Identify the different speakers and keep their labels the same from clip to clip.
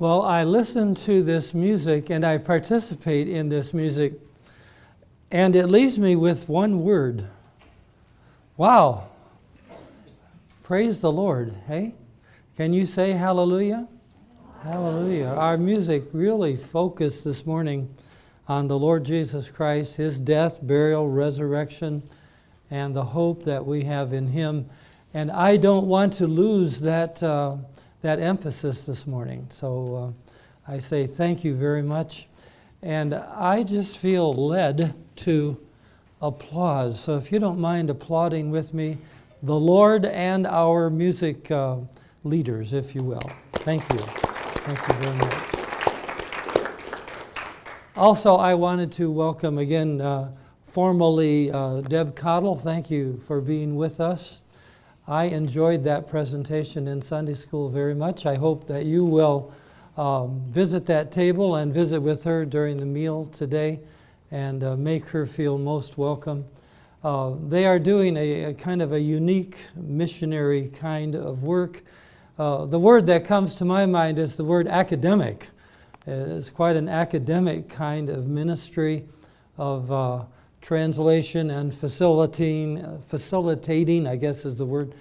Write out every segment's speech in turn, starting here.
Speaker 1: Well, I listen to this music and I participate in this music, and it leaves me with one word Wow! Praise the Lord, hey? Can you say hallelujah? Hallelujah. Our music really focused this morning on the Lord Jesus Christ, his death, burial, resurrection, and the hope that we have in him. And I don't want to lose that. Uh, that emphasis this morning. So uh, I say thank you very much. And I just feel led to applause. So if you don't mind applauding with me, the Lord and our music uh, leaders, if you will. Thank you. Thank you very much. Also, I wanted to welcome again uh, formally uh, Deb Cottle. Thank you for being with us. I enjoyed that presentation in Sunday school very much. I hope that you will um, visit that table and visit with her during the meal today and uh, make her feel most welcome. Uh, they are doing a, a, kind of a unique missionary kind of work. Uh, the word that comes to my mind is the word academic. It's quite an academic kind of ministry of uh, translation and facilitating, facilitating, I guess is the word.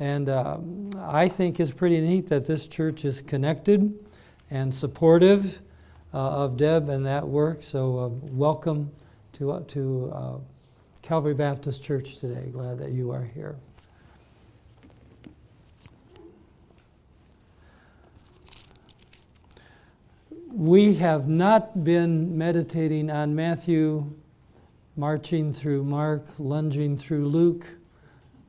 Speaker 1: And uh, I think it's pretty neat that this church is connected and supportive uh, of Deb and that work. So uh, welcome to, uh, to uh, Calvary Baptist Church today. Glad that you are here. We have not been meditating on Matthew marching through Mark, lunging through Luke,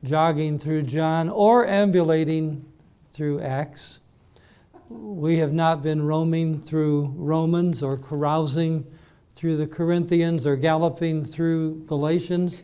Speaker 1: jogging through John, or ambulating through Acts. We have not been roaming through Romans or carousing through the Corinthians or galloping through Galatians,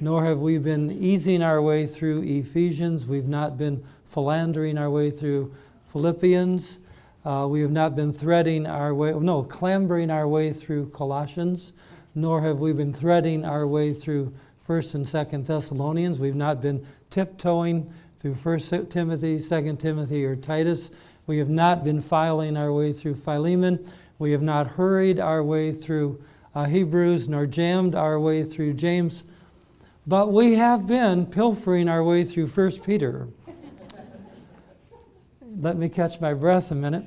Speaker 1: nor have we been easing our way through Ephesians. We've not been philandering our way through Philippians. Uh, we have not been threading our way, no, clambering our way through Colossians nor have we been threading our way through 1st and 2nd Thessalonians. We've not been tiptoeing through 1st Timothy, 2nd Timothy, or Titus. We have not been filing our way through Philemon. We have not hurried our way through uh, Hebrews, nor jammed our way through James. But we have been pilfering our way through 1 Peter. Let me catch my breath a minute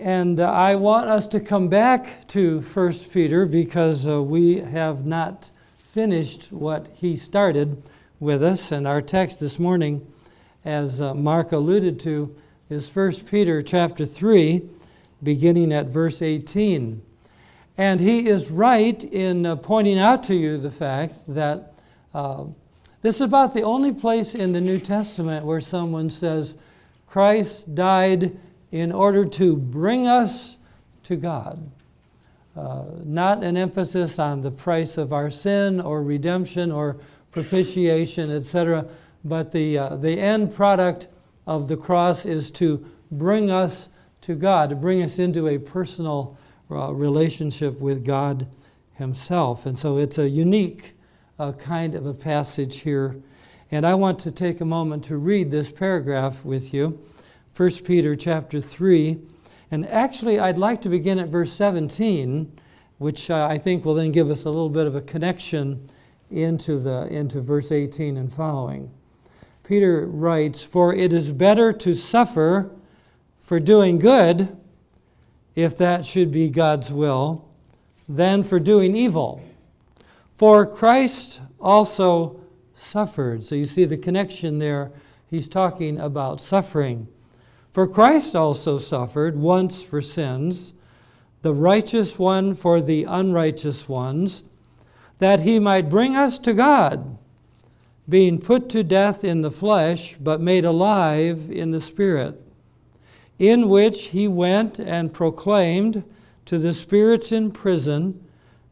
Speaker 1: and uh, I want us to come back to 1 Peter because uh, we have not finished what he started with us. And our text this morning, as uh, Mark alluded to, is 1 Peter chapter 3, beginning at verse 18. And he is right in uh, pointing out to you the fact that uh, this is about the only place in the New Testament where someone says, Christ died in order to bring us to God. Uh, not an emphasis on the price of our sin or redemption or propitiation, etc., but the, uh, the end product of the cross is to bring us to God, to bring us into a personal uh, relationship with God Himself. And so it's a unique uh, kind of a passage here. And I want to take a moment to read this paragraph with you. 1 Peter chapter 3. And actually, I'd like to begin at verse 17, which uh, I think will then give us a little bit of a connection into, the, into verse 18 and following. Peter writes, For it is better to suffer for doing good, if that should be God's will, than for doing evil. For Christ also suffered. So you see the connection there. He's talking about suffering. For Christ also suffered once for sins, the righteous one for the unrighteous ones, that he might bring us to God, being put to death in the flesh, but made alive in the Spirit, in which he went and proclaimed to the spirits in prison,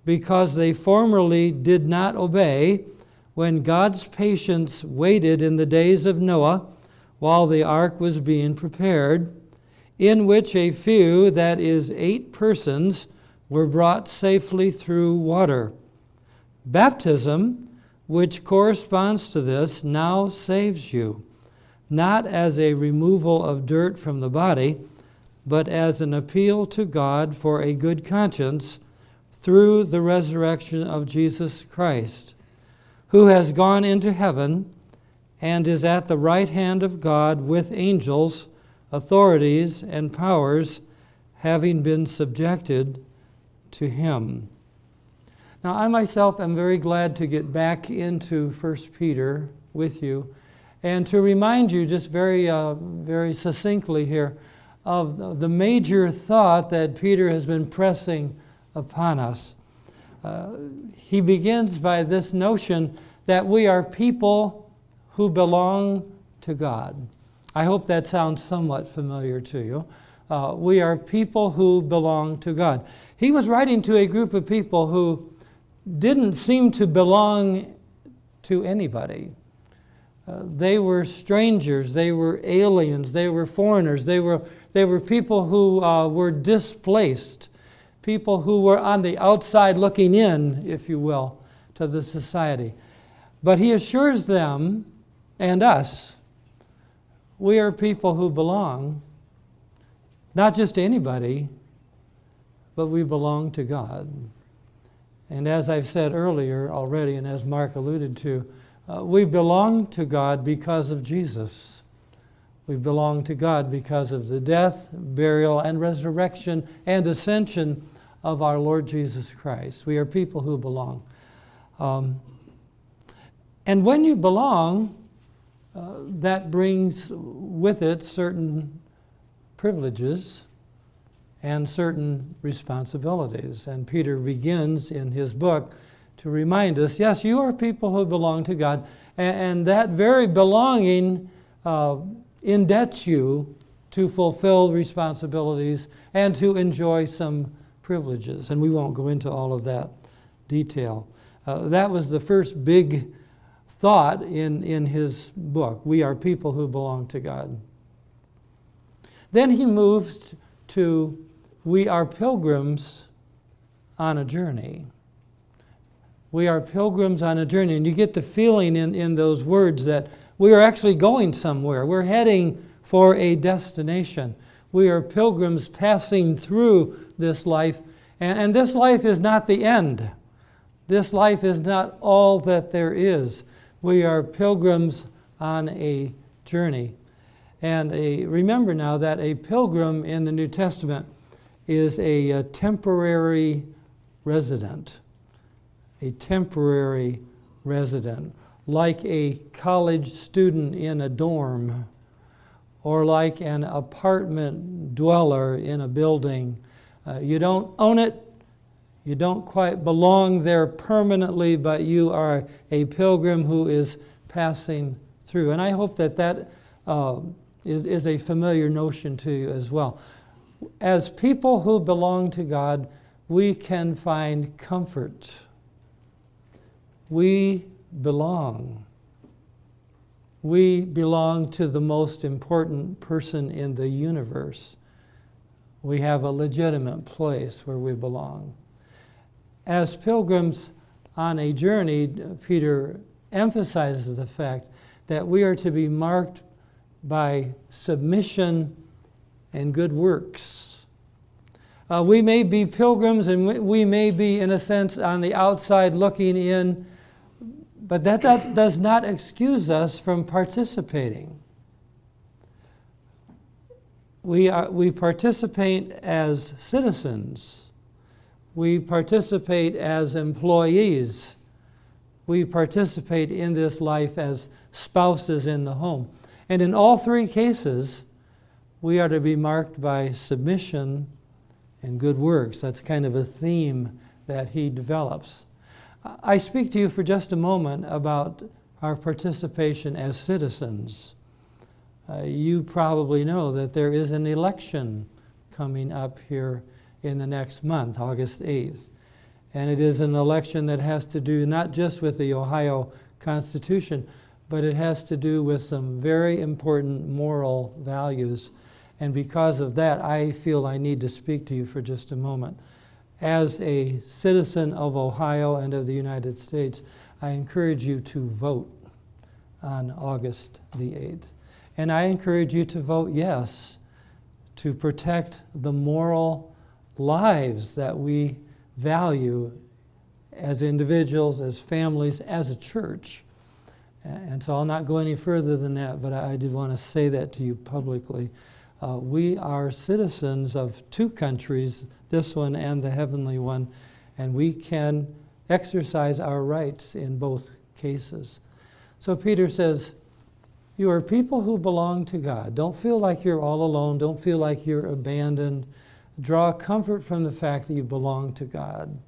Speaker 1: because they formerly did not obey, when God's patience waited in the days of Noah while the ark was being prepared, in which a few, that is, eight persons, were brought safely through water. Baptism, which corresponds to this, now saves you, not as a removal of dirt from the body, but as an appeal to God for a good conscience through the resurrection of Jesus Christ, who has gone into heaven and is at the right hand of God with angels, authorities, and powers, having been subjected to him. Now, I myself am very glad to get back into 1 Peter with you and to remind you just very, uh, very succinctly here of the major thought that Peter has been pressing upon us. Uh, he begins by this notion that we are people who belong to God. I hope that sounds somewhat familiar to you. Uh, we are people who belong to God. He was writing to a group of people who didn't seem to belong to anybody. Uh, they were strangers, they were aliens, they were foreigners, they were, they were people who uh, were displaced, people who were on the outside looking in, if you will, to the society. But he assures them and us we are people who belong, not just to anybody, but we belong to God. And as I've said earlier already, and as Mark alluded to, uh, we belong to God because of Jesus. We belong to God because of the death, burial, and resurrection and ascension of our Lord Jesus Christ. We are people who belong. Um, and when you belong, uh, that brings with it certain privileges and certain responsibilities. And Peter begins in his book to remind us yes, you are people who belong to God, and, and that very belonging uh, indebts you to fulfill responsibilities and to enjoy some privileges. And we won't go into all of that detail. Uh, that was the first big thought in, in his book. We are people who belong to God. Then he moves to we are pilgrims on a journey. We are pilgrims on a journey. And you get the feeling in, in those words that we are actually going somewhere. We're heading for a destination. We are pilgrims passing through this life. And, and this life is not the end. This life is not all that there is. We are pilgrims on a journey. And a, remember now that a pilgrim in the New Testament is a, a temporary resident. A temporary resident, like a college student in a dorm, or like an apartment dweller in a building. Uh, you don't own it, you don't quite belong there permanently, but you are a pilgrim who is passing through. And I hope that that uh, is is, a familiar notion to you as well as people who belong to God, we can find comfort. We belong. We belong to the most important person in the universe. We have a legitimate place where we belong. As pilgrims on a journey, Peter emphasizes the fact that we are to be marked by submission and good works. Uh, we may be pilgrims and we may be, in a sense, on the outside looking in, but that, that does not excuse us from participating. We, are, we participate as citizens, we participate as employees, we participate in this life as spouses in the home. And in all three cases, we are to be marked by submission and good works. That's kind of a theme that he develops. I speak to you for just a moment about our participation as citizens. Uh, you probably know that there is an election coming up here in the next month, August 8th. And it is an election that has to do not just with the Ohio Constitution, but it has to do with some very important moral values and because of that, I feel I need to speak to you for just a moment. As a citizen of Ohio and of the United States, I encourage you to vote on August the 8th. And I encourage you to vote yes to protect the moral lives that we value as individuals, as families, as a church. And so I'll not go any further than that, but I did want to say that to you publicly. Uh, we are citizens of two countries, this one and the heavenly one, and we can exercise our rights in both cases. So Peter says, You are people who belong to God. Don't feel like you're all alone. Don't feel like you're abandoned. Draw comfort from the fact that you belong to God.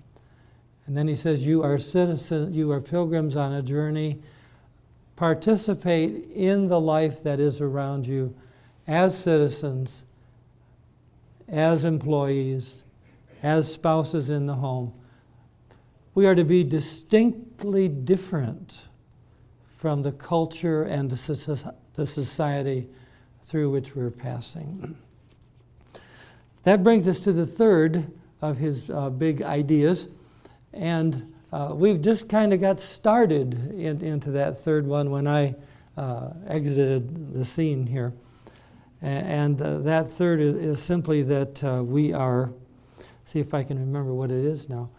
Speaker 1: And then he says, You are citizens, you are pilgrims on a journey. Participate in the life that is around you as citizens, as employees, as spouses in the home. We are to be distinctly different from the culture and the, society through which we're passing. That brings us to the third of his uh, big ideas. And uh, we've just kind of got started in, into that third one when I uh, exited the scene here. And, uh, that third is, is simply that uh, we are, see if I can remember what it is now.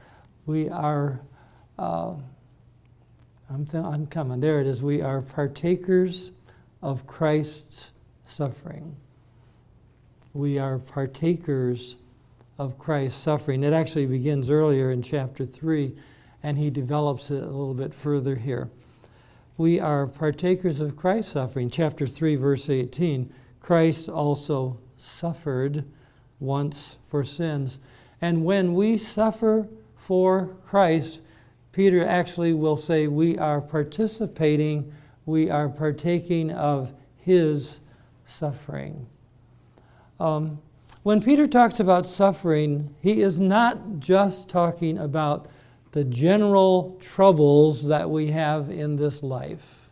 Speaker 1: We are, uh, I'm, th- I'm coming, there it is. We are partakers of Christ's suffering. We are partakers of Christ's suffering. It actually begins earlier in chapter 3, and he develops it a little bit further here. We are partakers of Christ's suffering. Chapter 3, verse 18 Christ also suffered once for sins. And when we suffer for Christ, Peter actually will say we are participating, we are partaking of his suffering. Um, when Peter talks about suffering, he is not just talking about the general troubles that we have in this life.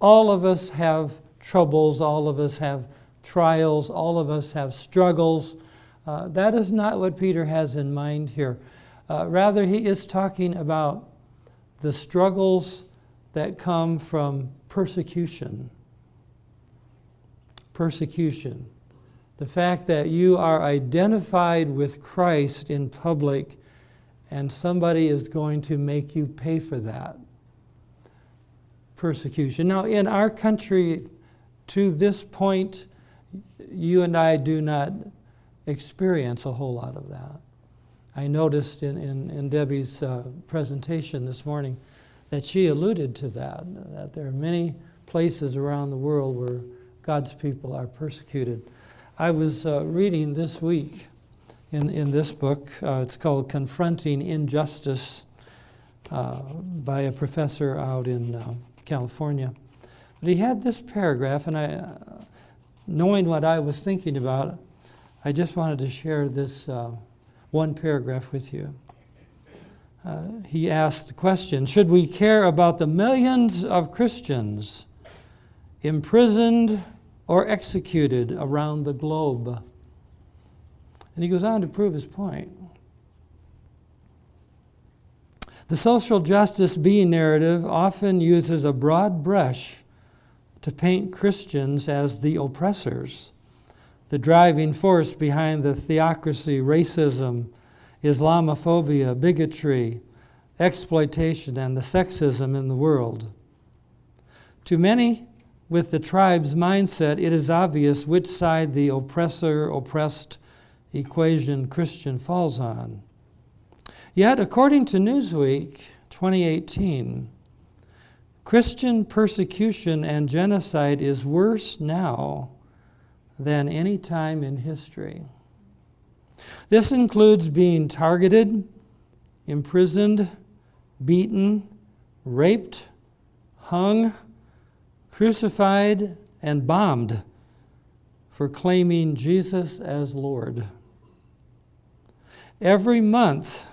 Speaker 1: All of us have troubles, all of us have trials, all of us have struggles. Uh, that is not what Peter has in mind here. Uh, rather, he is talking about the struggles that come from persecution. Persecution. The fact that you are identified with Christ in public and somebody is going to make you pay for that persecution. Now, in our country, to this point, you and I do not experience a whole lot of that. I noticed in, in, in Debbie's uh, presentation this morning that she alluded to that, that there are many places around the world where God's people are persecuted. I was uh, reading this week in, in this book, uh, it's called Confronting Injustice uh, by a professor out in uh, California. But he had this paragraph, and I, uh, knowing what I was thinking about, I just wanted to share this uh, one paragraph with you. he asked the question Should we care about the millions of Christians imprisoned? Or executed around the globe. And he goes on to prove his point. The social justice B narrative often uses a broad brush to paint Christians as the oppressors, the driving force behind the theocracy, racism, Islamophobia, bigotry, exploitation, and the sexism in the world. To many, with the tribe's mindset, it is obvious which side the oppressor oppressed equation Christian falls on. Yet, according to Newsweek 2018, Christian persecution and genocide is worse now than any time in history. This includes being targeted, imprisoned, beaten, raped, hung, crucified and bombed for claiming Jesus as Lord. Every month,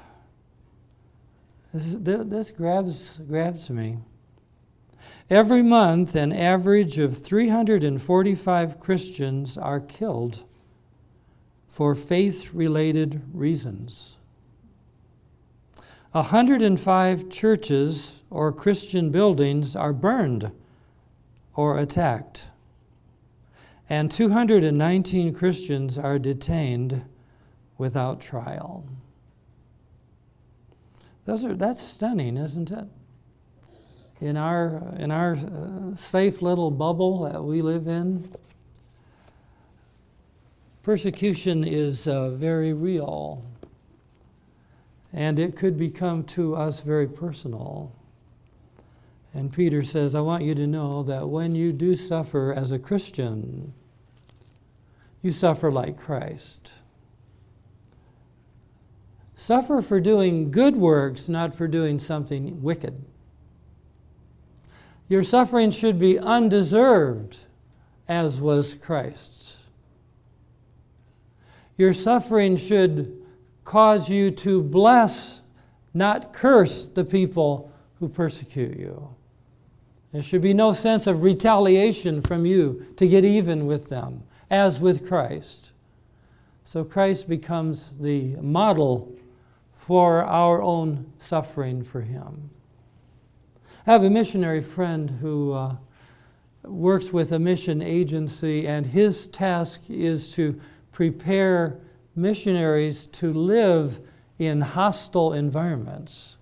Speaker 1: this, this grabs, grabs me. Every month, an average of 345 Christians are killed for faith related reasons. 105 churches or Christian buildings are burned or attacked. and 219 Christians are detained without trial. Those are, that's stunning, isn't it? In our, in our uh, safe little bubble that we live in, persecution is uh, very real. And it could become to us very personal. And Peter says, I want you to know that when you do suffer as a Christian, you suffer like Christ. Suffer for doing good works, not for doing something wicked. Your suffering should be undeserved, as was Christ's. Your suffering should cause you to bless, not curse, the people who persecute you. There should be no sense of retaliation from you to get even with them, as with Christ. So Christ becomes the model for our own suffering for Him. I have a missionary friend who uh, works with a mission agency, and his task is to prepare missionaries to live in hostile environments.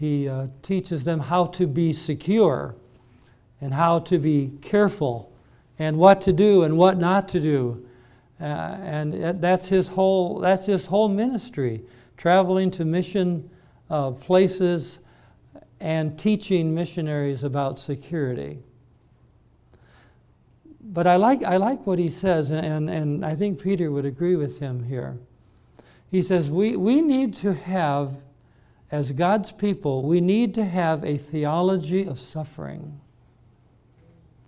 Speaker 1: He uh, teaches them how to be secure and how to be careful and what to do and what not to do. Uh, and that's his whole that's his whole ministry, traveling to mission uh, places and teaching missionaries about security. But I like, I like what he says, and, and I think Peter would agree with him here. He says, we, we need to have as God's people, we need to have a theology of suffering.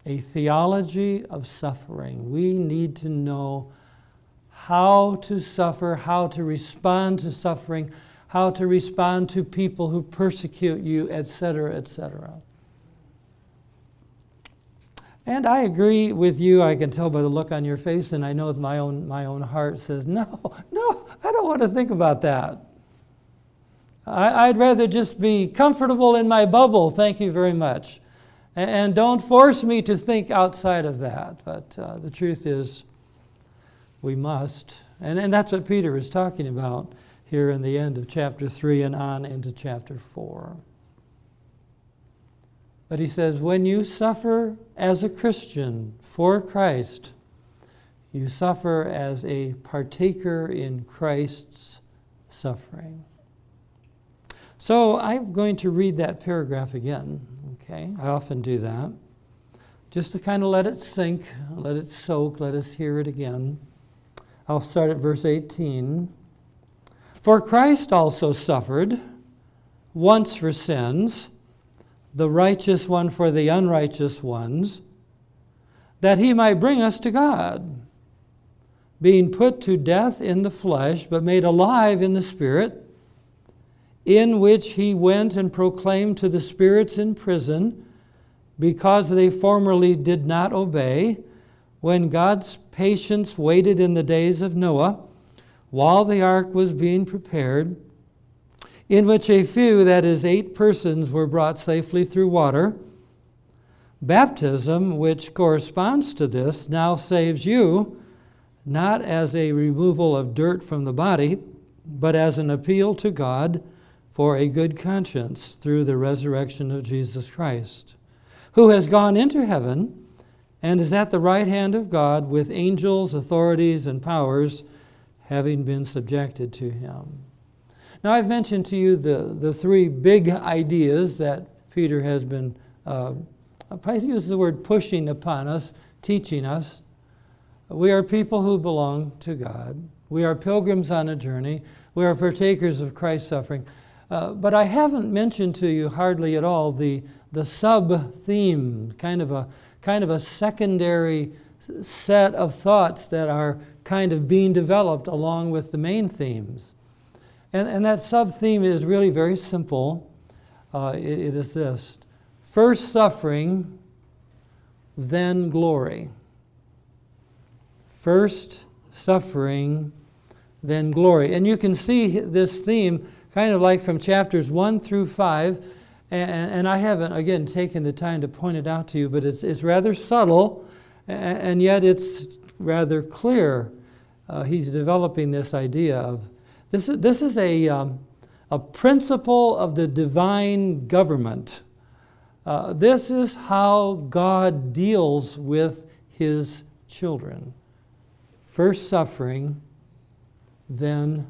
Speaker 1: A theology of suffering. We need to know how to suffer, how to respond to suffering, how to respond to people who persecute you, etc., etc. And I agree with you. I can tell by the look on your face, and I know my own, my own heart says, No, no, I don't want to think about that. I, would rather just be comfortable in my bubble, thank you very much. And, and don't force me to think outside of that. But uh, the truth is, we must. And, and that's what Peter is talking about here in the end of chapter 3 and on into chapter 4. But he says, when you suffer as a Christian for Christ, you suffer as a partaker in Christ's suffering. So I'm going to read that paragraph again. Okay, I often do that. Just to kind of let it sink, let it soak, let us hear it again. I'll start at verse 18. For Christ also suffered once for sins, the righteous one for the unrighteous ones, that he might bring us to God, being put to death in the flesh, but made alive in the Spirit in which he went and proclaimed to the spirits in prison, because they formerly did not obey, when God's patience waited in the days of Noah, while the ark was being prepared, in which a few, that is, eight persons, were brought safely through water. Baptism, which corresponds to this, now saves you, not as a removal of dirt from the body, but as an appeal to God for a good conscience through the resurrection of Jesus Christ, who has gone into heaven and is at the right hand of God with angels, authorities, and powers having been subjected to him. Now, I've mentioned to you the, the three big ideas that Peter has been, uh, I use the word pushing upon us, teaching us. We are people who belong to God. We are pilgrims on a journey. We are partakers of Christ's suffering. Uh, but I haven't mentioned to you hardly at all the, the sub theme, kind of, a, kind of a secondary set of thoughts that are kind of being developed along with the main themes. And, and that sub theme is really very simple. Uh, it, it is this first suffering, then glory. First suffering, then glory. And you can see this theme kind of like from chapters 1 through 5. And, and I haven't, again, taken the time to point it out to you, but it's, it's rather subtle And yet it's rather clear uh, he's developing this idea of this is, this is a, um, a principle of the divine government. Uh, this is how God deals with his children. First suffering, then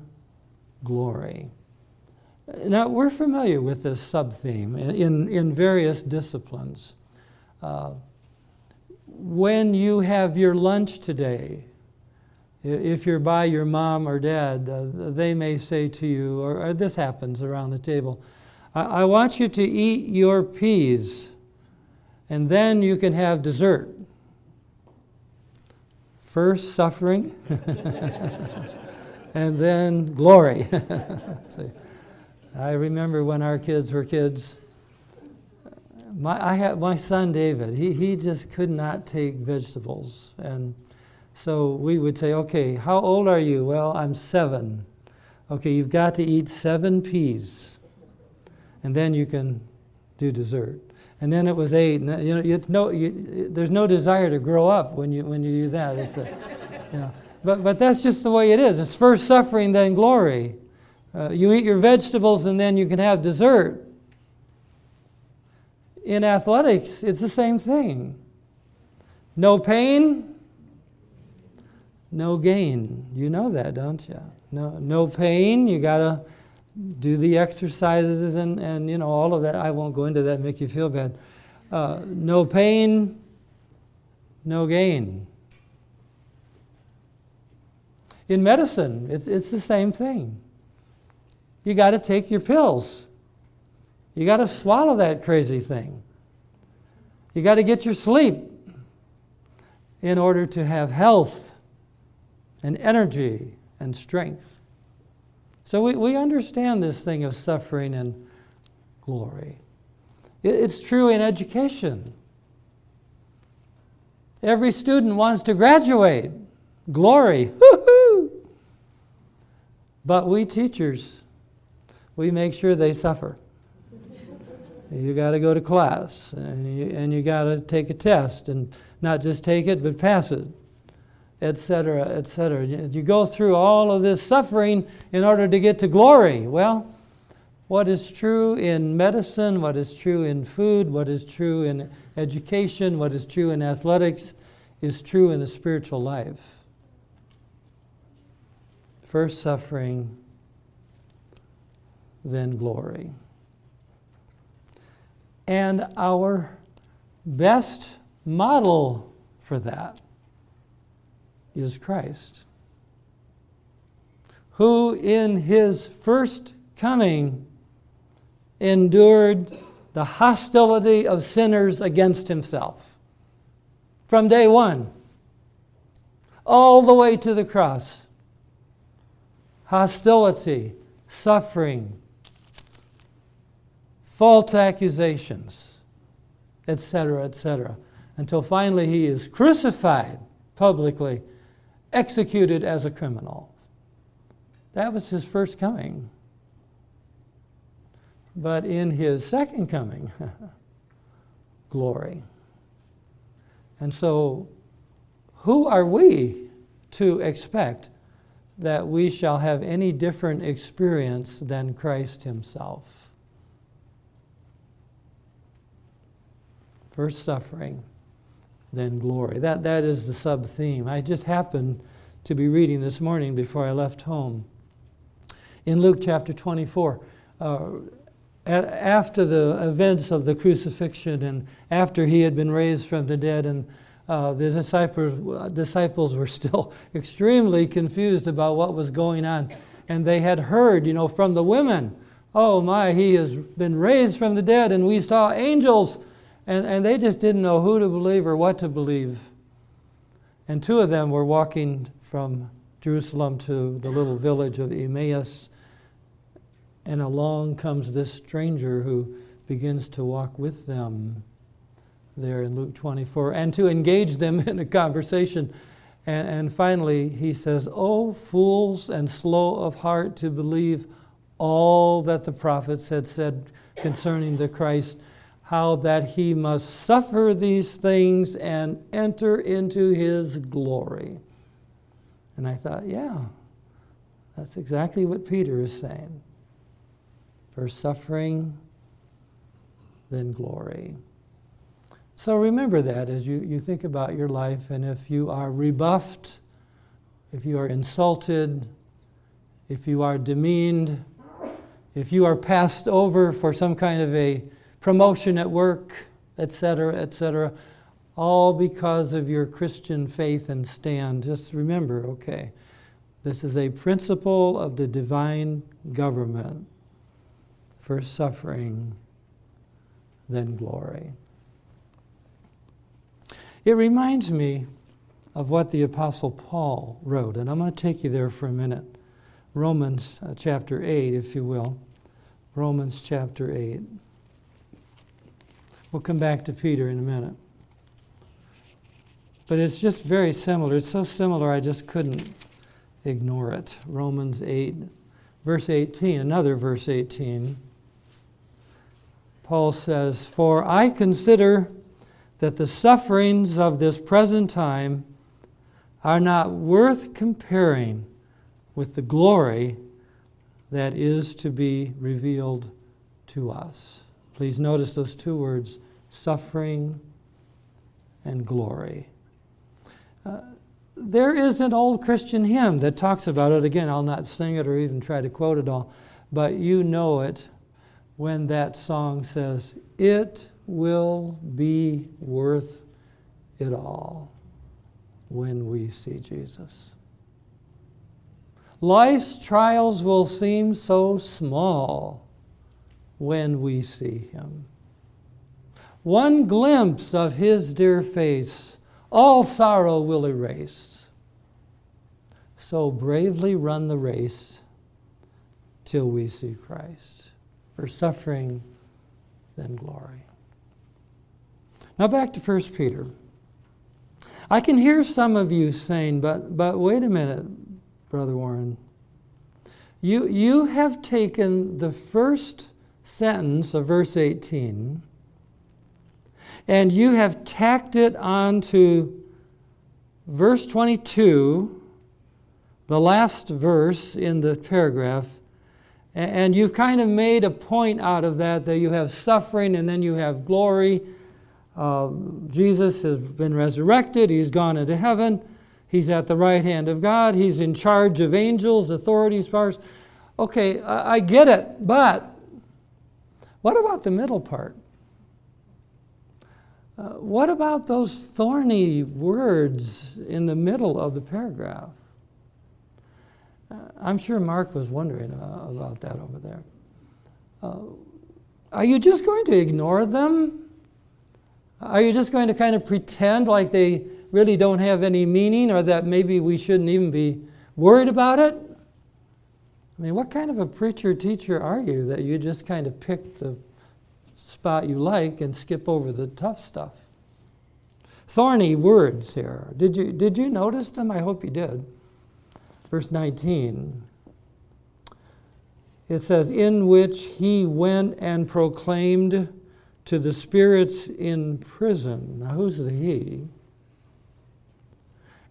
Speaker 1: glory. Now, we're familiar with this sub theme in, in various disciplines. Uh, when you have your lunch today, if you're by your mom or dad, uh, they may say to you, or, or, this happens around the table, I, I want you to eat your peas, and then you can have dessert. First, suffering, and then glory. I remember when our kids were kids. My, I had, my son David, he, he just could not take vegetables. And so we would say, okay, how old are you? Well, I'm seven. Okay, you've got to eat seven peas. And then you can do dessert and then it was eight. And, uh, you know, it's no, you, there's no desire to grow up when you, when you do that. It's a, you know, but, but that's just the way it is. It's first suffering, then glory. Uh, you eat your vegetables, and then you can have dessert. In athletics, it's the same thing. No pain, no gain. You know that, don't you? No, no pain. You got to do the exercises and, and you know all of that. I won't go into that, make you feel bad. Uh, no pain, no gain. In medicine, it's, it's the same thing. You got to take your pills. You got to swallow that crazy thing. You got to get your sleep in order to have health and energy and strength. So we, we understand this thing of suffering and glory. It, it's true in education. Every student wants to graduate. Glory. Woo-hoo! But we teachers, we make sure they suffer. you got to go to class and you, and you got to take a test and not just take it, but pass it etc., etc. You go through all of this suffering in order to get to glory. Well, what is true in medicine, what is true in food, what is true in education, what is true in athletics is true in the spiritual life. First suffering, then glory. And our best model for that is Christ, who in his first coming endured the hostility of sinners against himself from day one all the way to the cross. Hostility, suffering, false accusations, etc., etc., until finally he is crucified publicly executed as a criminal. That was his first coming. But in his second coming, glory. And so, who are we to expect that we shall have any different experience than Christ himself? First suffering then glory. That, that is the sub theme. I just happened to be reading this morning before I left home. In Luke chapter 24, uh, after the events of the crucifixion and after he had been raised from the dead, and uh, the disciples, disciples were still extremely confused about what was going on. And they had heard, you know, from the women, oh my, he has been raised from the dead, and we saw angels and, and they just didn't know who to believe or what to believe. And two of them were walking from Jerusalem to the little village of Emmaus. And along comes this stranger who begins to walk with them there in Luke 24 and to engage them in a conversation. And, and finally, he says, Oh, fools and slow of heart to believe all that the prophets had said concerning the Christ. How that he must suffer these things and enter into his glory. And I thought, yeah, that's exactly what Peter is saying. First suffering, then glory. So remember that as you, you think about your life, and if you are rebuffed, if you are insulted, if you are demeaned, if you are passed over for some kind of a promotion at work, etc., etc., all because of your Christian faith and stand. Just remember, okay, this is a principle of the divine government. First suffering, then glory. It reminds me of what the Apostle Paul wrote, and I'm going to take you there for a minute. Romans uh, chapter 8, if you will. Romans chapter 8. We'll come back to Peter in a minute. But it's just very similar. It's so similar, I just couldn't ignore it. Romans 8, verse 18, another verse 18. Paul says, For I consider that the sufferings of this present time are not worth comparing with the glory that is to be revealed to us. Please notice those two words suffering and glory. Uh, there is an old Christian hymn that talks about it. Again, I'll not sing it or even try to quote it all, but you know it when that song says, It will be worth it all when we see Jesus. Life's trials will seem so small when we see Him. One glimpse of His dear face, all sorrow will erase. So bravely run the race till we see Christ. For suffering, then glory. Now back to 1 Peter. I can hear some of you saying, but, but wait a minute, Brother Warren. You, you have taken the first sentence of verse 18 and you have tacked it onto verse 22, the last verse in the paragraph, and you've kind of made a point out of that that you have suffering and then you have glory. Uh, Jesus has been resurrected, he's gone into heaven. He's at the right hand of God. He's in charge of angels, authorities, powers. Okay, I, I get it, but what about the middle part? Uh, what about those thorny words in the middle of the paragraph? Uh, I'm sure Mark was wondering uh, about that over there. Uh, are you just going to ignore them? Are you just going to kind of pretend like they really don't have any meaning or that maybe we shouldn't even be worried about it? I mean, what kind of a preacher teacher are you that you just kind of pick the spot you like and skip over the tough stuff? Thorny words here. Did you, did you notice them? I hope you did. Verse 19. It says, In which he went and proclaimed to the spirits in prison. Now, who's the he?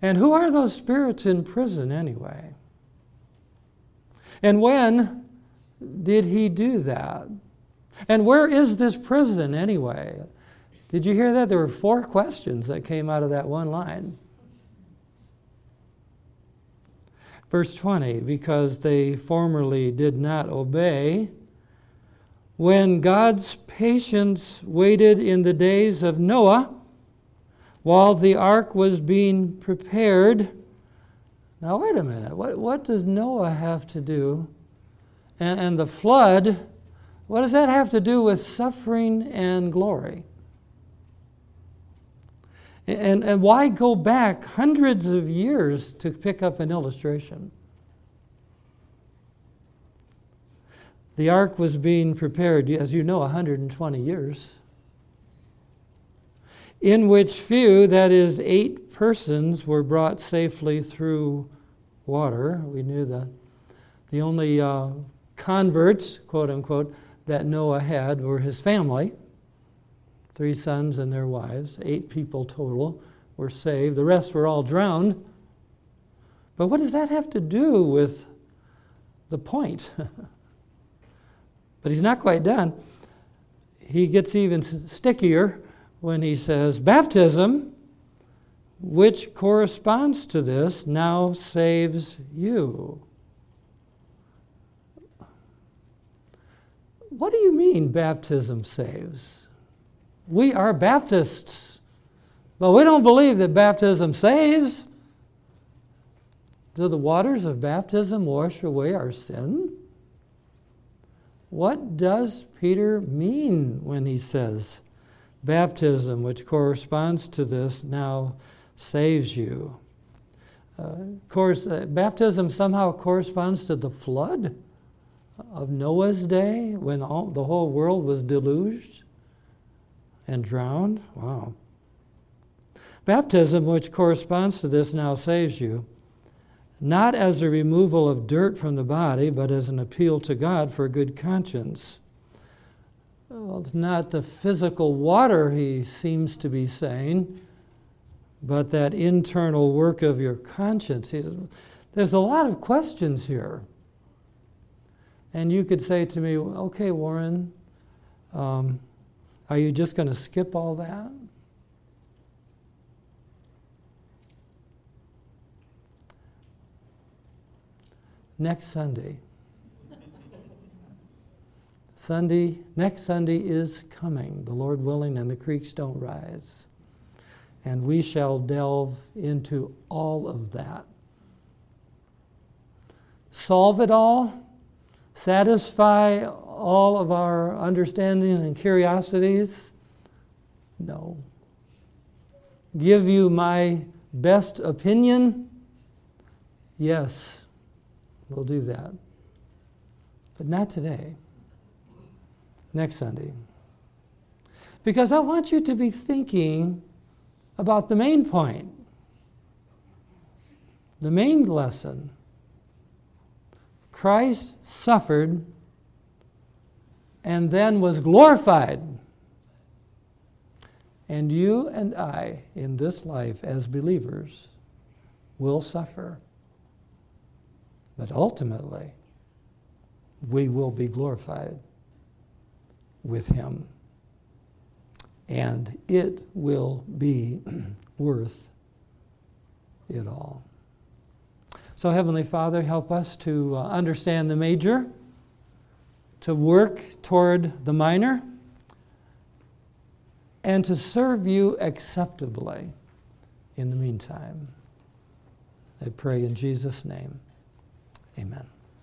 Speaker 1: And who are those spirits in prison anyway? And when did he do that? And where is this prison anyway? Did you hear that? There were four questions that came out of that one line. Verse 20 because they formerly did not obey, when God's patience waited in the days of Noah, while the ark was being prepared. Now, wait a minute. What, what does Noah have to do? And, and the flood, what does that have to do with suffering and glory? And, and why go back hundreds of years to pick up an illustration? The ark was being prepared, as you know, 120 years in which few, that is, eight persons, were brought safely through water. We knew that. The only uh, converts, quote unquote, that Noah had were his family. three sons and their wives, eight people total were saved. The rest were all drowned. But what does that have to do with the point? but he's not quite done. He gets even stickier when he says, Baptism, which corresponds to this, now saves you. What do you mean baptism saves? We are Baptists, but we don't believe that baptism saves. Do the waters of baptism wash away our sin? What does Peter mean when he says, baptism, which corresponds to this, now saves you? Uh, course, uh, baptism somehow corresponds to the flood of Noah's day when all, the whole world was deluged and drowned. Wow. Baptism, which corresponds to this, now saves you not as a removal of dirt from the body, but as an appeal to God for a good conscience. Well, it's not the physical water, he seems to be saying, but that internal work of your conscience. He's, there's a lot of questions here. And you could say to me, okay, Warren, um, are you just going to skip all that? next Sunday. Sunday, next Sunday is coming, the Lord willing, and the creeks don't rise. And we shall delve into all of that. Solve it all? Satisfy all of our understanding and curiosities? No. Give you my best opinion? Yes. We'll do that. But not today. Next Sunday. Because I want you to be thinking about the main point, the main lesson. Christ suffered and then was glorified. And you and I, in this life as believers, will suffer. But ultimately, we will be glorified with Him. And it will be worth it all. So, Heavenly Father, help us to uh, understand the major, to work toward the minor, and to serve you acceptably in the meantime. I pray in Jesus' name.